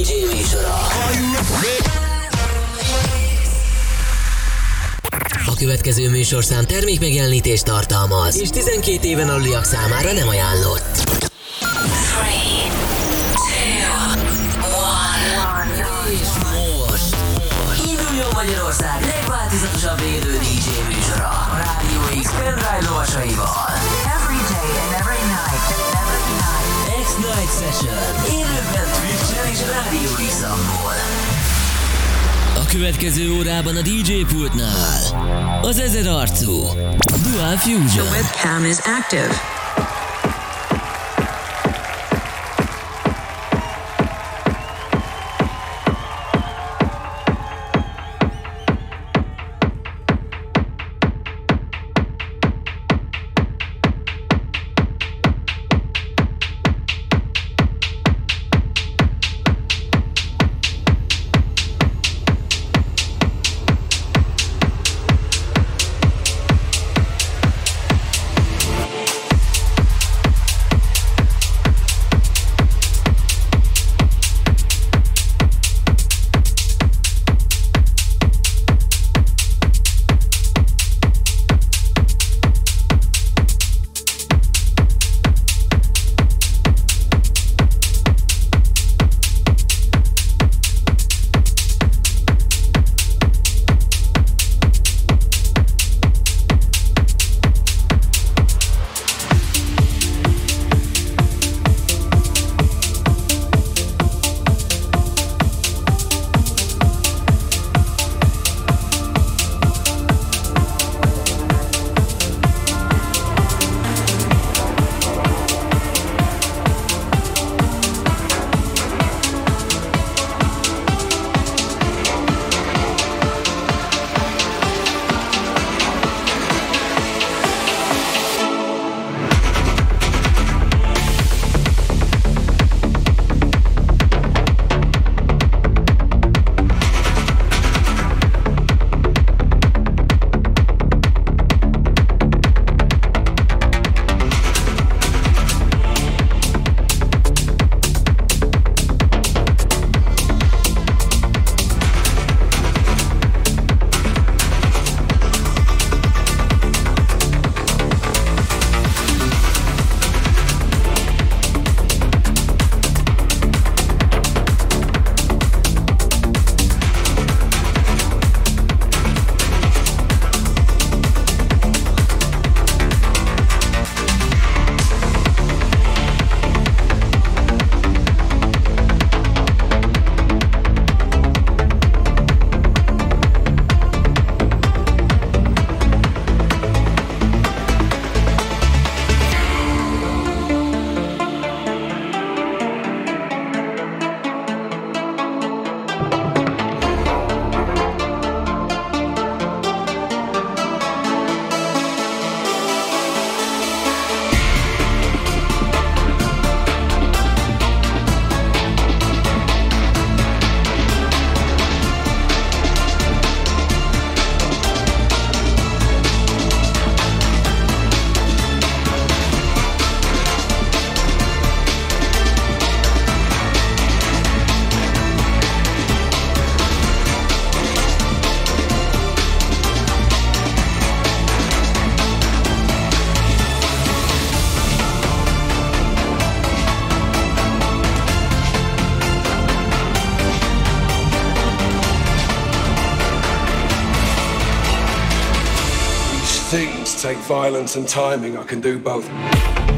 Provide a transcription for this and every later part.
DJ műsora. A következő műsorszám termék megjelenítést tartalmaz, és 12 éven aluliak számára nem ajánlott. 3, 2, 1. És most induljon Magyarország legváltozatosabb élő DJ műsora a Rádió X pendrive lovasaival. Következő órában a DJ pultnál az ezer arcú Dual Fusion. Webcam is active. Take violence and timing, I can do both.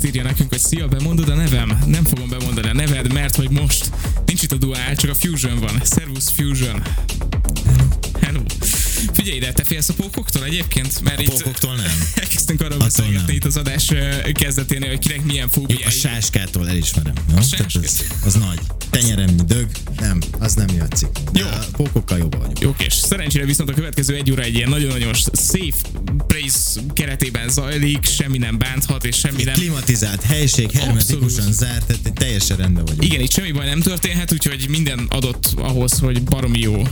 Azt írja nekünk, hogy szia, bemondod a nevem? Nem fogom bemondani a neved, mert hogy most nincs itt a duál, csak a Fusion van. Servus Fusion. Hello. Figyelj ide, te félsz a pókoktól egyébként? Mert a itt pókoktól nem. Elkezdtünk arra beszélgetni itt az adás kezdeténél, hogy kinek milyen fóbiája. A sáskától elismerem. No? A sáskát? Az, az nagy. Tenyerem az nem játszik. Jó. Pókokkal jobb vagyok. Jó, és szerencsére viszont a következő egy óra egy ilyen nagyon-nagyon safe place keretében zajlik, semmi nem bánthat, és semmi nem... Klimatizált helység, hermetikusan zárt, tehát teljesen rendben vagyok. Igen, itt semmi baj nem történhet, úgyhogy minden adott ahhoz, hogy baromi jó uh,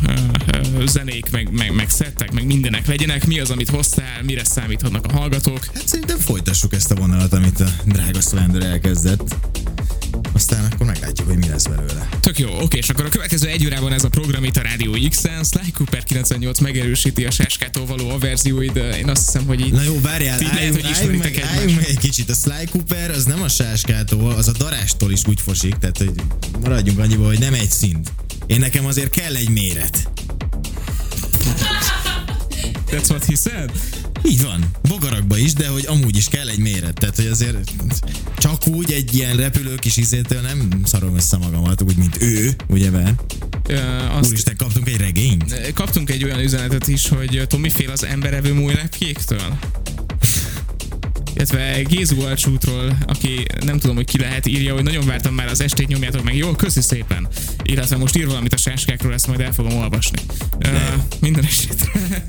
uh, zenék, meg, meg, meg szettek, meg mindenek legyenek. Mi az, amit hoztál, mire számíthatnak a hallgatók? Hát szerintem folytassuk ezt a vonalat, amit a drága Slender elkezdett aztán akkor meglátjuk, hogy mi lesz belőle. Tök jó, oké, és akkor a következő egy órában ez a program itt a Rádió X-en, Sly Cooper 98 megerősíti a sáskától való a verzióid, én azt hiszem, hogy így... Na jó, várjál, álljunk, lehet, hogy álljunk, meg, álljunk meg egy kicsit, a Sly Cooper az nem a sáskától, az a darástól is úgy fosik, tehát hogy maradjunk annyiba, hogy nem egy szint. Én nekem azért kell egy méret. That's what he said? Így van, bogarakba is, de hogy amúgy is kell egy méret, tehát hogy azért csak úgy egy ilyen repülő kis izétől nem szarom össze magamat, úgy, mint ő, ugye? Uh, azt Úristen, kaptunk egy regényt? Kaptunk egy olyan üzenetet is, hogy Tomi fél az emberevő mújlepkéktől illetve Gézu Alcsútról, aki nem tudom, hogy ki lehet, írja, hogy nagyon vártam már az estét, nyomjátok meg jól, köszi szépen. Illetve most ír valamit a sáskákról, ezt majd el fogom olvasni. Uh, minden esetre.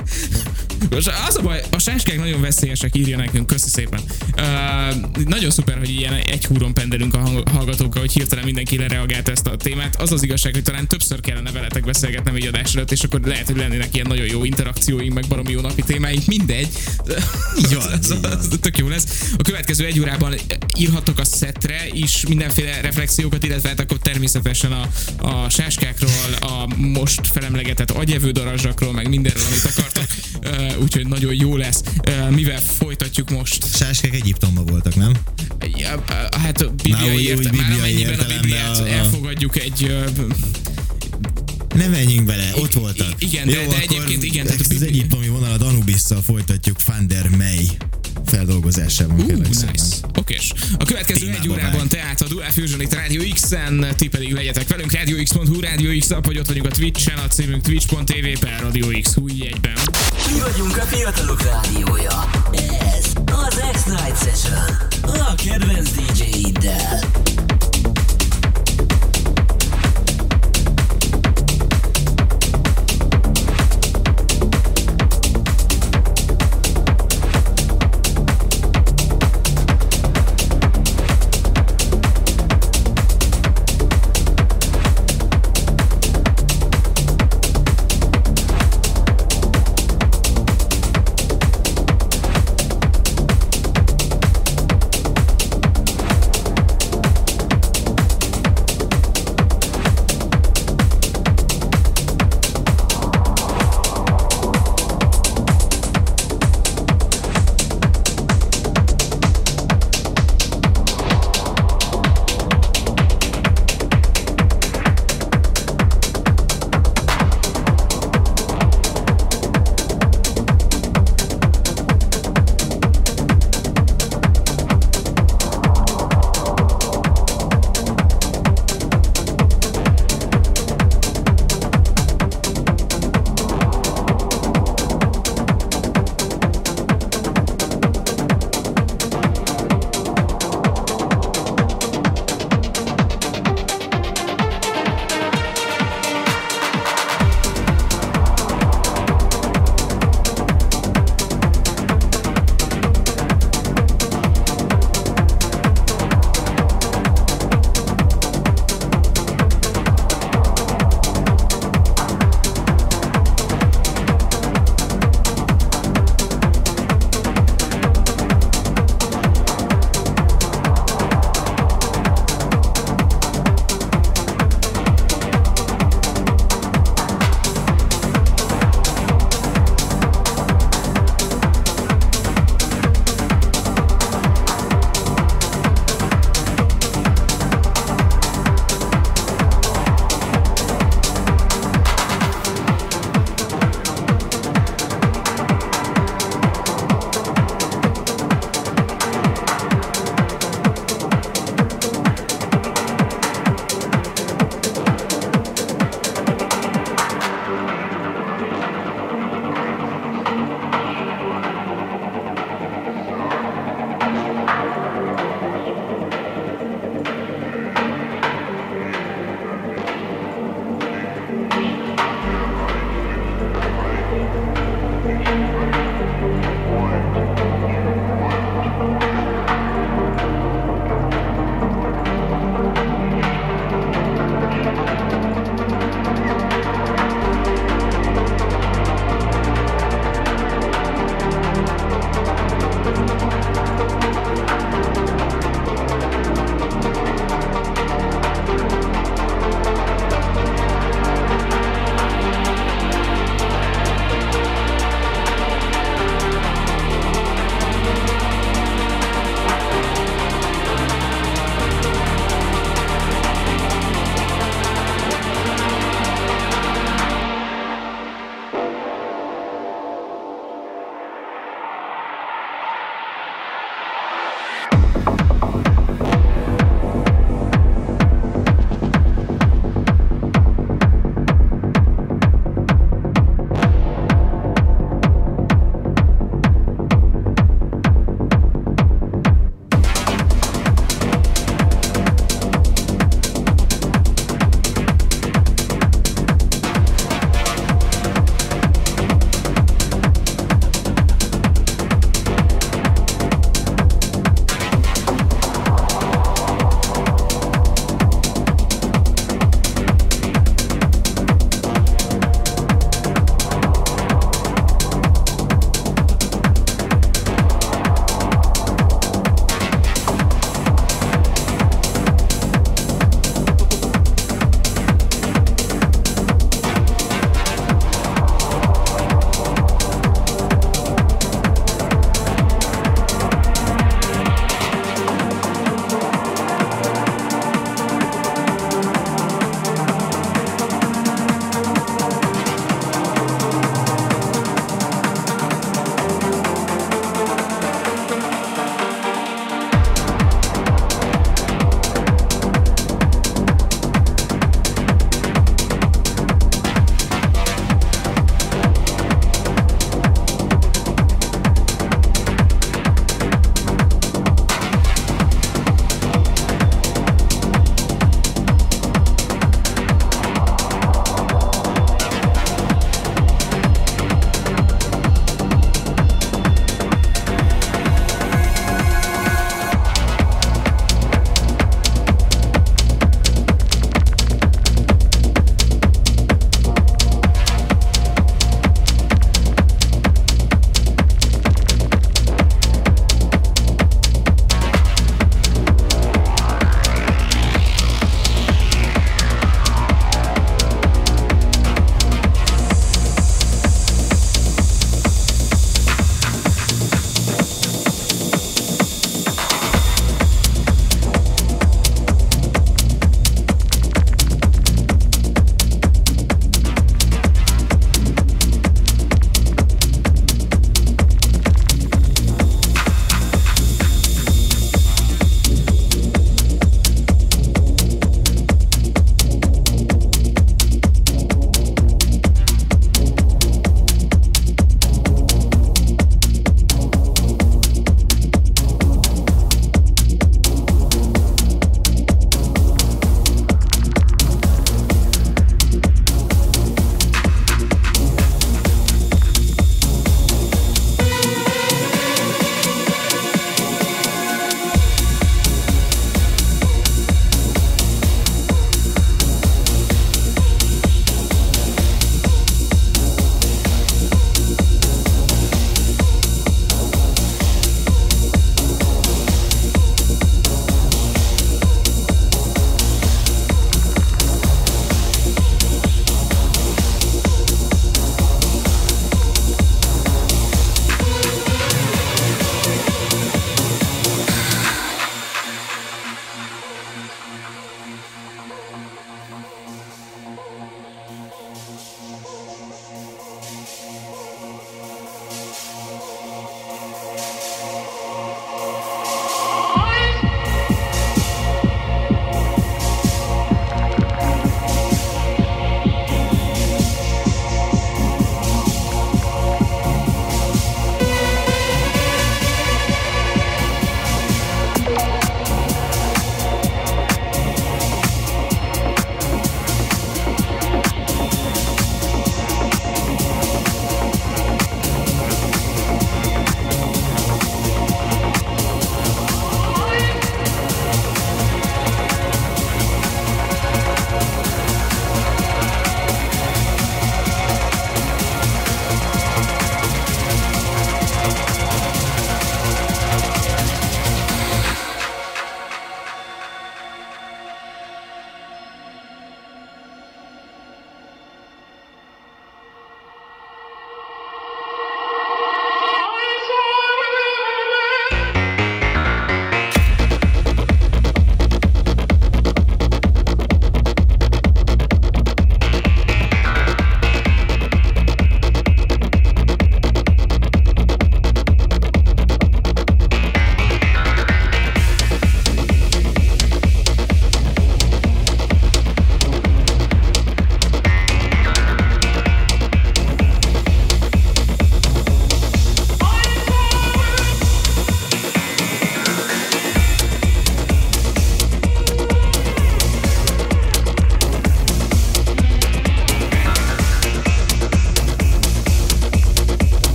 most az a baj, a sáskák nagyon veszélyesek, írja nekünk, köszi szépen. Uh, nagyon szuper, hogy ilyen egy húron pendelünk a hallgatókkal, hogy hirtelen mindenki lereagált ezt a témát. Az az igazság, hogy talán többször kellene veletek beszélgetnem egy adás előtt, és akkor lehet, hogy lennének ilyen nagyon jó interakcióink, meg baromi jó napi témáink, mindegy. Így van, az, az, az, tök jó lesz. A következő egy órában írhatok a szetre is mindenféle reflexiókat, illetve hát akkor természetesen a, a sáskákról, a most felemlegetett agyevő darazsakról, meg mindenről, amit akartak. Uh, úgyhogy nagyon jó lesz. Mivel folytatjuk most? Sáskák Egyiptomban voltak, nem? Ja, hát a bibliai értelem, már amennyiben a Bibliát a, a... elfogadjuk egy ne menjünk bele, ott voltak. Igen, Jó, de, de egyébként igen. Tehát az egyiptomi vonalat Anubisszal folytatjuk Fander May feldolgozásában. Uh, nice. Oké, a következő Témába egy órában vágy. tehát a Dual Fusion itt Rádió X-en, ti pedig legyetek velünk, RadioX.hu, Radio X app, vagy ott vagyunk a Twitch-en, a címünk twitch.tv per Radio X új egyben. Mi vagyunk a fiatalok rádiója. Ez az X-Night Session. A kedvenc DJ-iddel.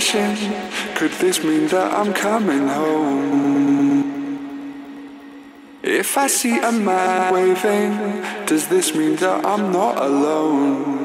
Flashing, could this mean that I'm coming home? If I see a man waving, does this mean that I'm not alone?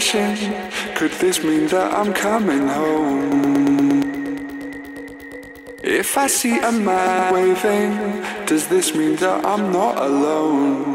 Flashing, could this mean that I'm coming home? If I see a man waving, does this mean that I'm not alone?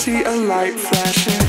See a light flashing.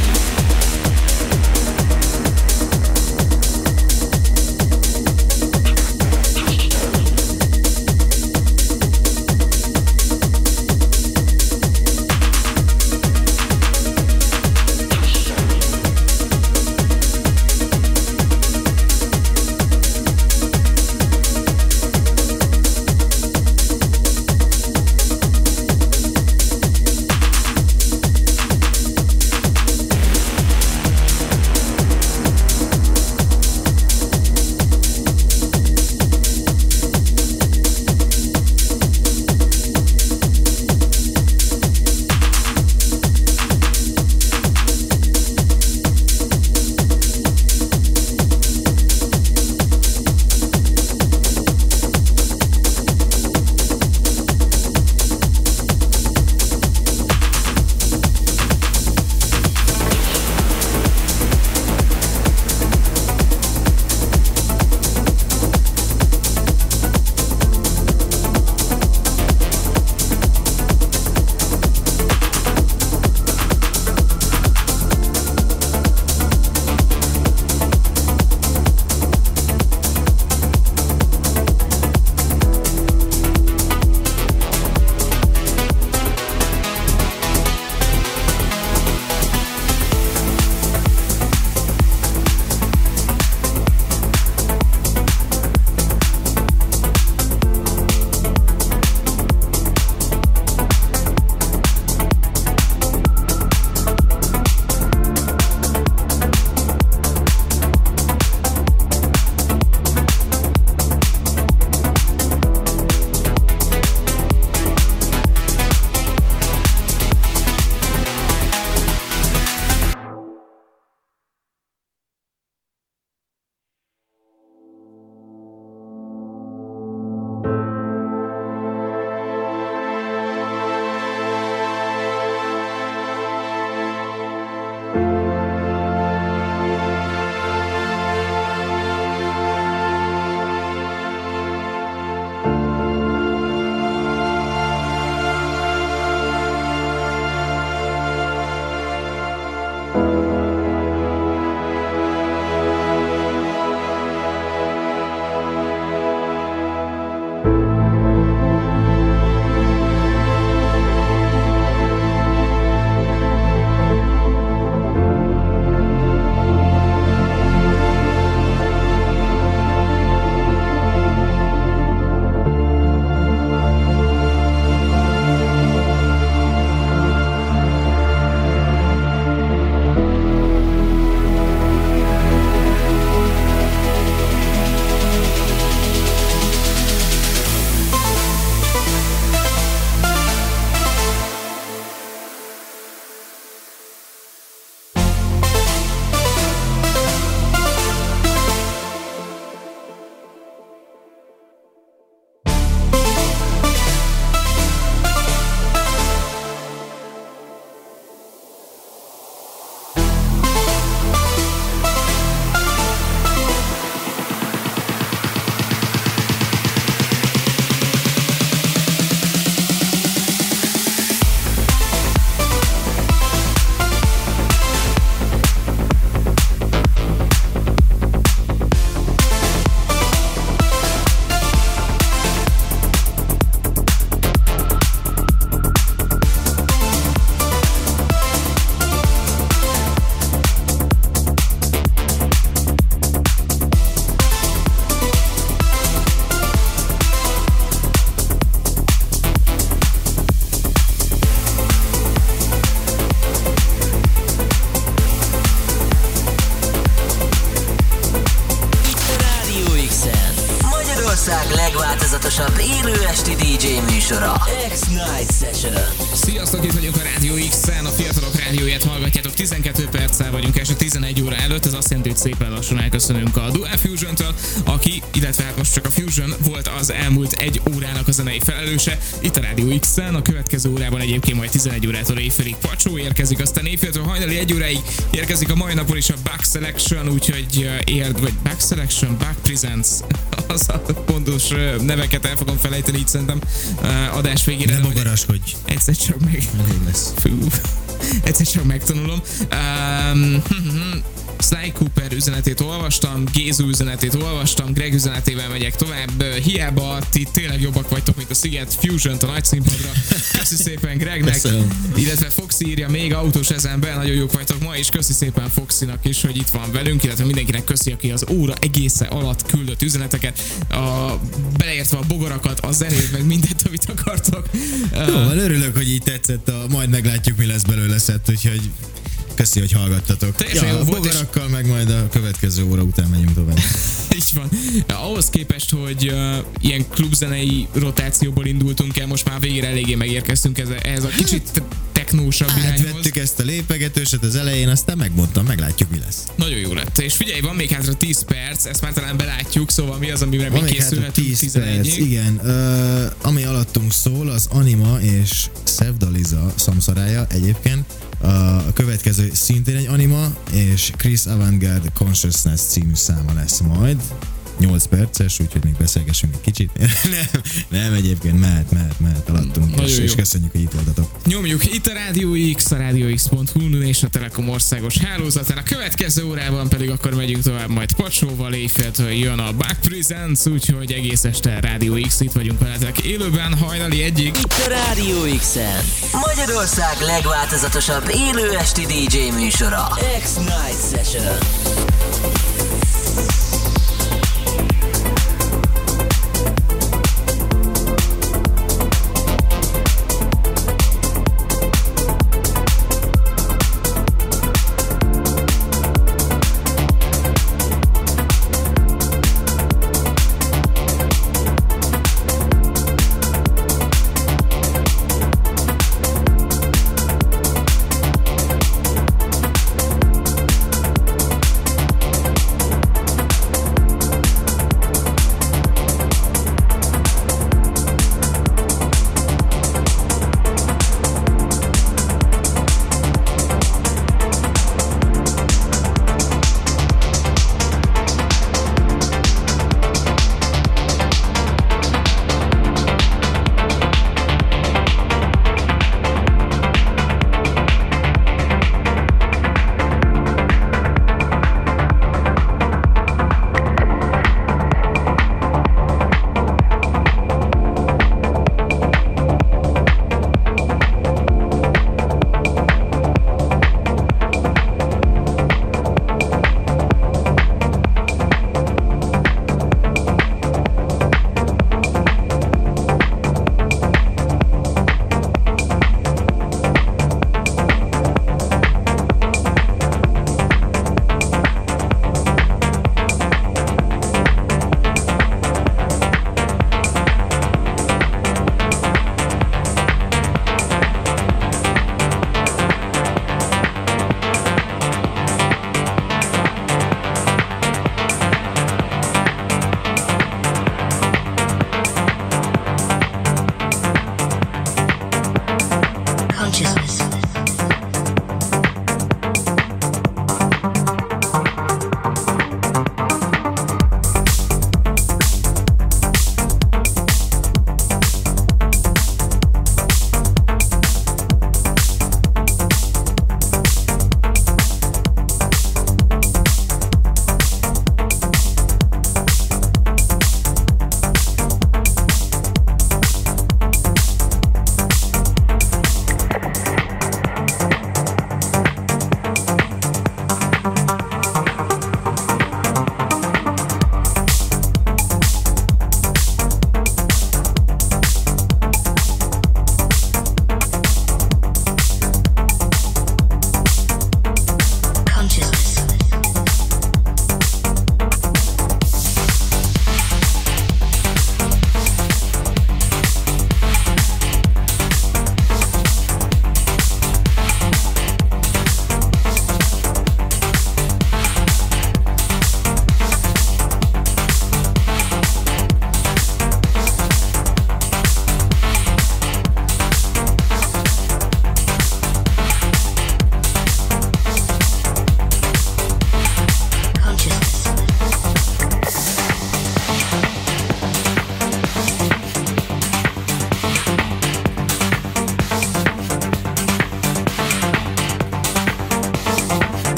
Felelőse, itt a Rádió X-en, a következő órában egyébként majd 11 órától éjfélig Pacsó érkezik, aztán éjféltől hajnali egy óráig érkezik a mai napon is a Back Selection, úgyhogy érd, vagy Back Selection, Back Presents, az a pontos neveket el fogom felejteni, így szerintem adás végére. Nem bogaraskodj. Egyszer csak meg... Elég lesz. Fú, egyszer csak megtanulom. Um, Sly Cooper üzenetét olvastam, Gézu üzenetét olvastam, Greg üzenetével megyek tovább. Hiába ti tényleg jobbak vagytok, mint a Sziget fusion a nagy színpadra. Köszi szépen Gregnek, Köszönöm. illetve Foxy írja még autós ezenben, nagyon jók vagytok ma, és köszi szépen Foxynak is, hogy itt van velünk, illetve mindenkinek köszi, aki az óra egésze alatt küldött üzeneteket, a, beleértve a bogarakat, a zenét, meg mindent, amit akartok. Jó, uh, örülök, hogy így tetszett, a, majd meglátjuk, mi lesz belőle szett, úgyhogy Köszi, hogy hallgattatok. Teljesen ja, jó volt, bogarakkal és... meg majd a következő óra után megyünk tovább. Így van. Ahhoz képest, hogy uh, ilyen klubzenei rotációból indultunk el, most már végére eléggé megérkeztünk ez, ehhez a kicsit technósabb irányhoz. Vettük ezt a lépegetőset az elején, aztán megmondtam, meglátjuk, mi lesz. Nagyon jó lett. És figyelj, van még hátra 10 perc, ezt már talán belátjuk, szóval mi az, amire van még készülhetünk 10 perc, igen. Uh, ami alattunk szól, az Anima és Sevdaliza szamszarája egyébként a következő szintén egy anima, és Chris Avantgarde Consciousness című száma lesz majd. 8 perces, úgyhogy még beszélgessünk egy kicsit. nem, nem, egyébként mehet, mehet, mehet alattunk, és, és, köszönjük, hogy itt voltatok. Nyomjuk itt a Rádió X, a rádióx.hu és a Telekom országos hálózatán. A következő órában pedig akkor megyünk tovább majd Pacsóval, éjféltől jön a Back Presents, úgyhogy egész este Rádió X itt vagyunk veletek élőben, hajnali egyik. Itt a Rádió X-en, Magyarország legváltozatosabb élő esti DJ műsora, X-Night Session.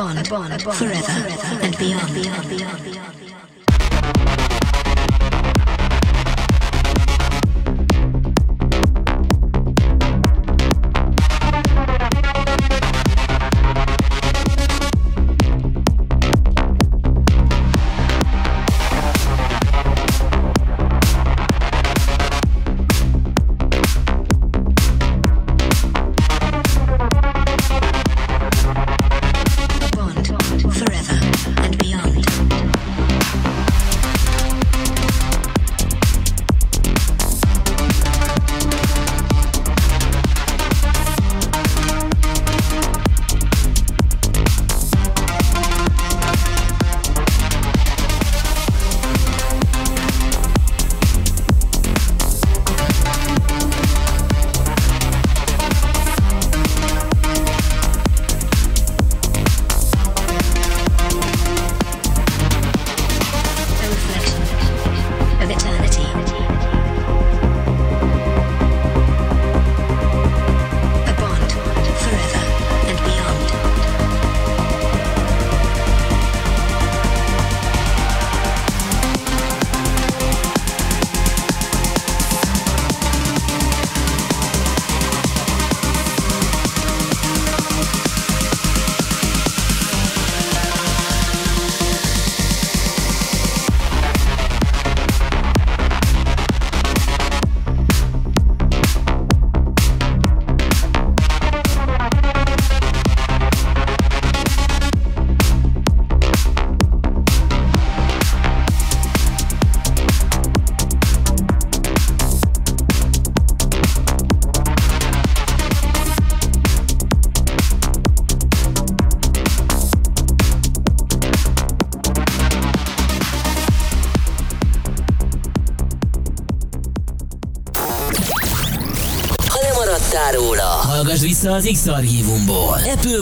Bond, forever and beyond. Hallgass vissza az X-Archívumból. Apple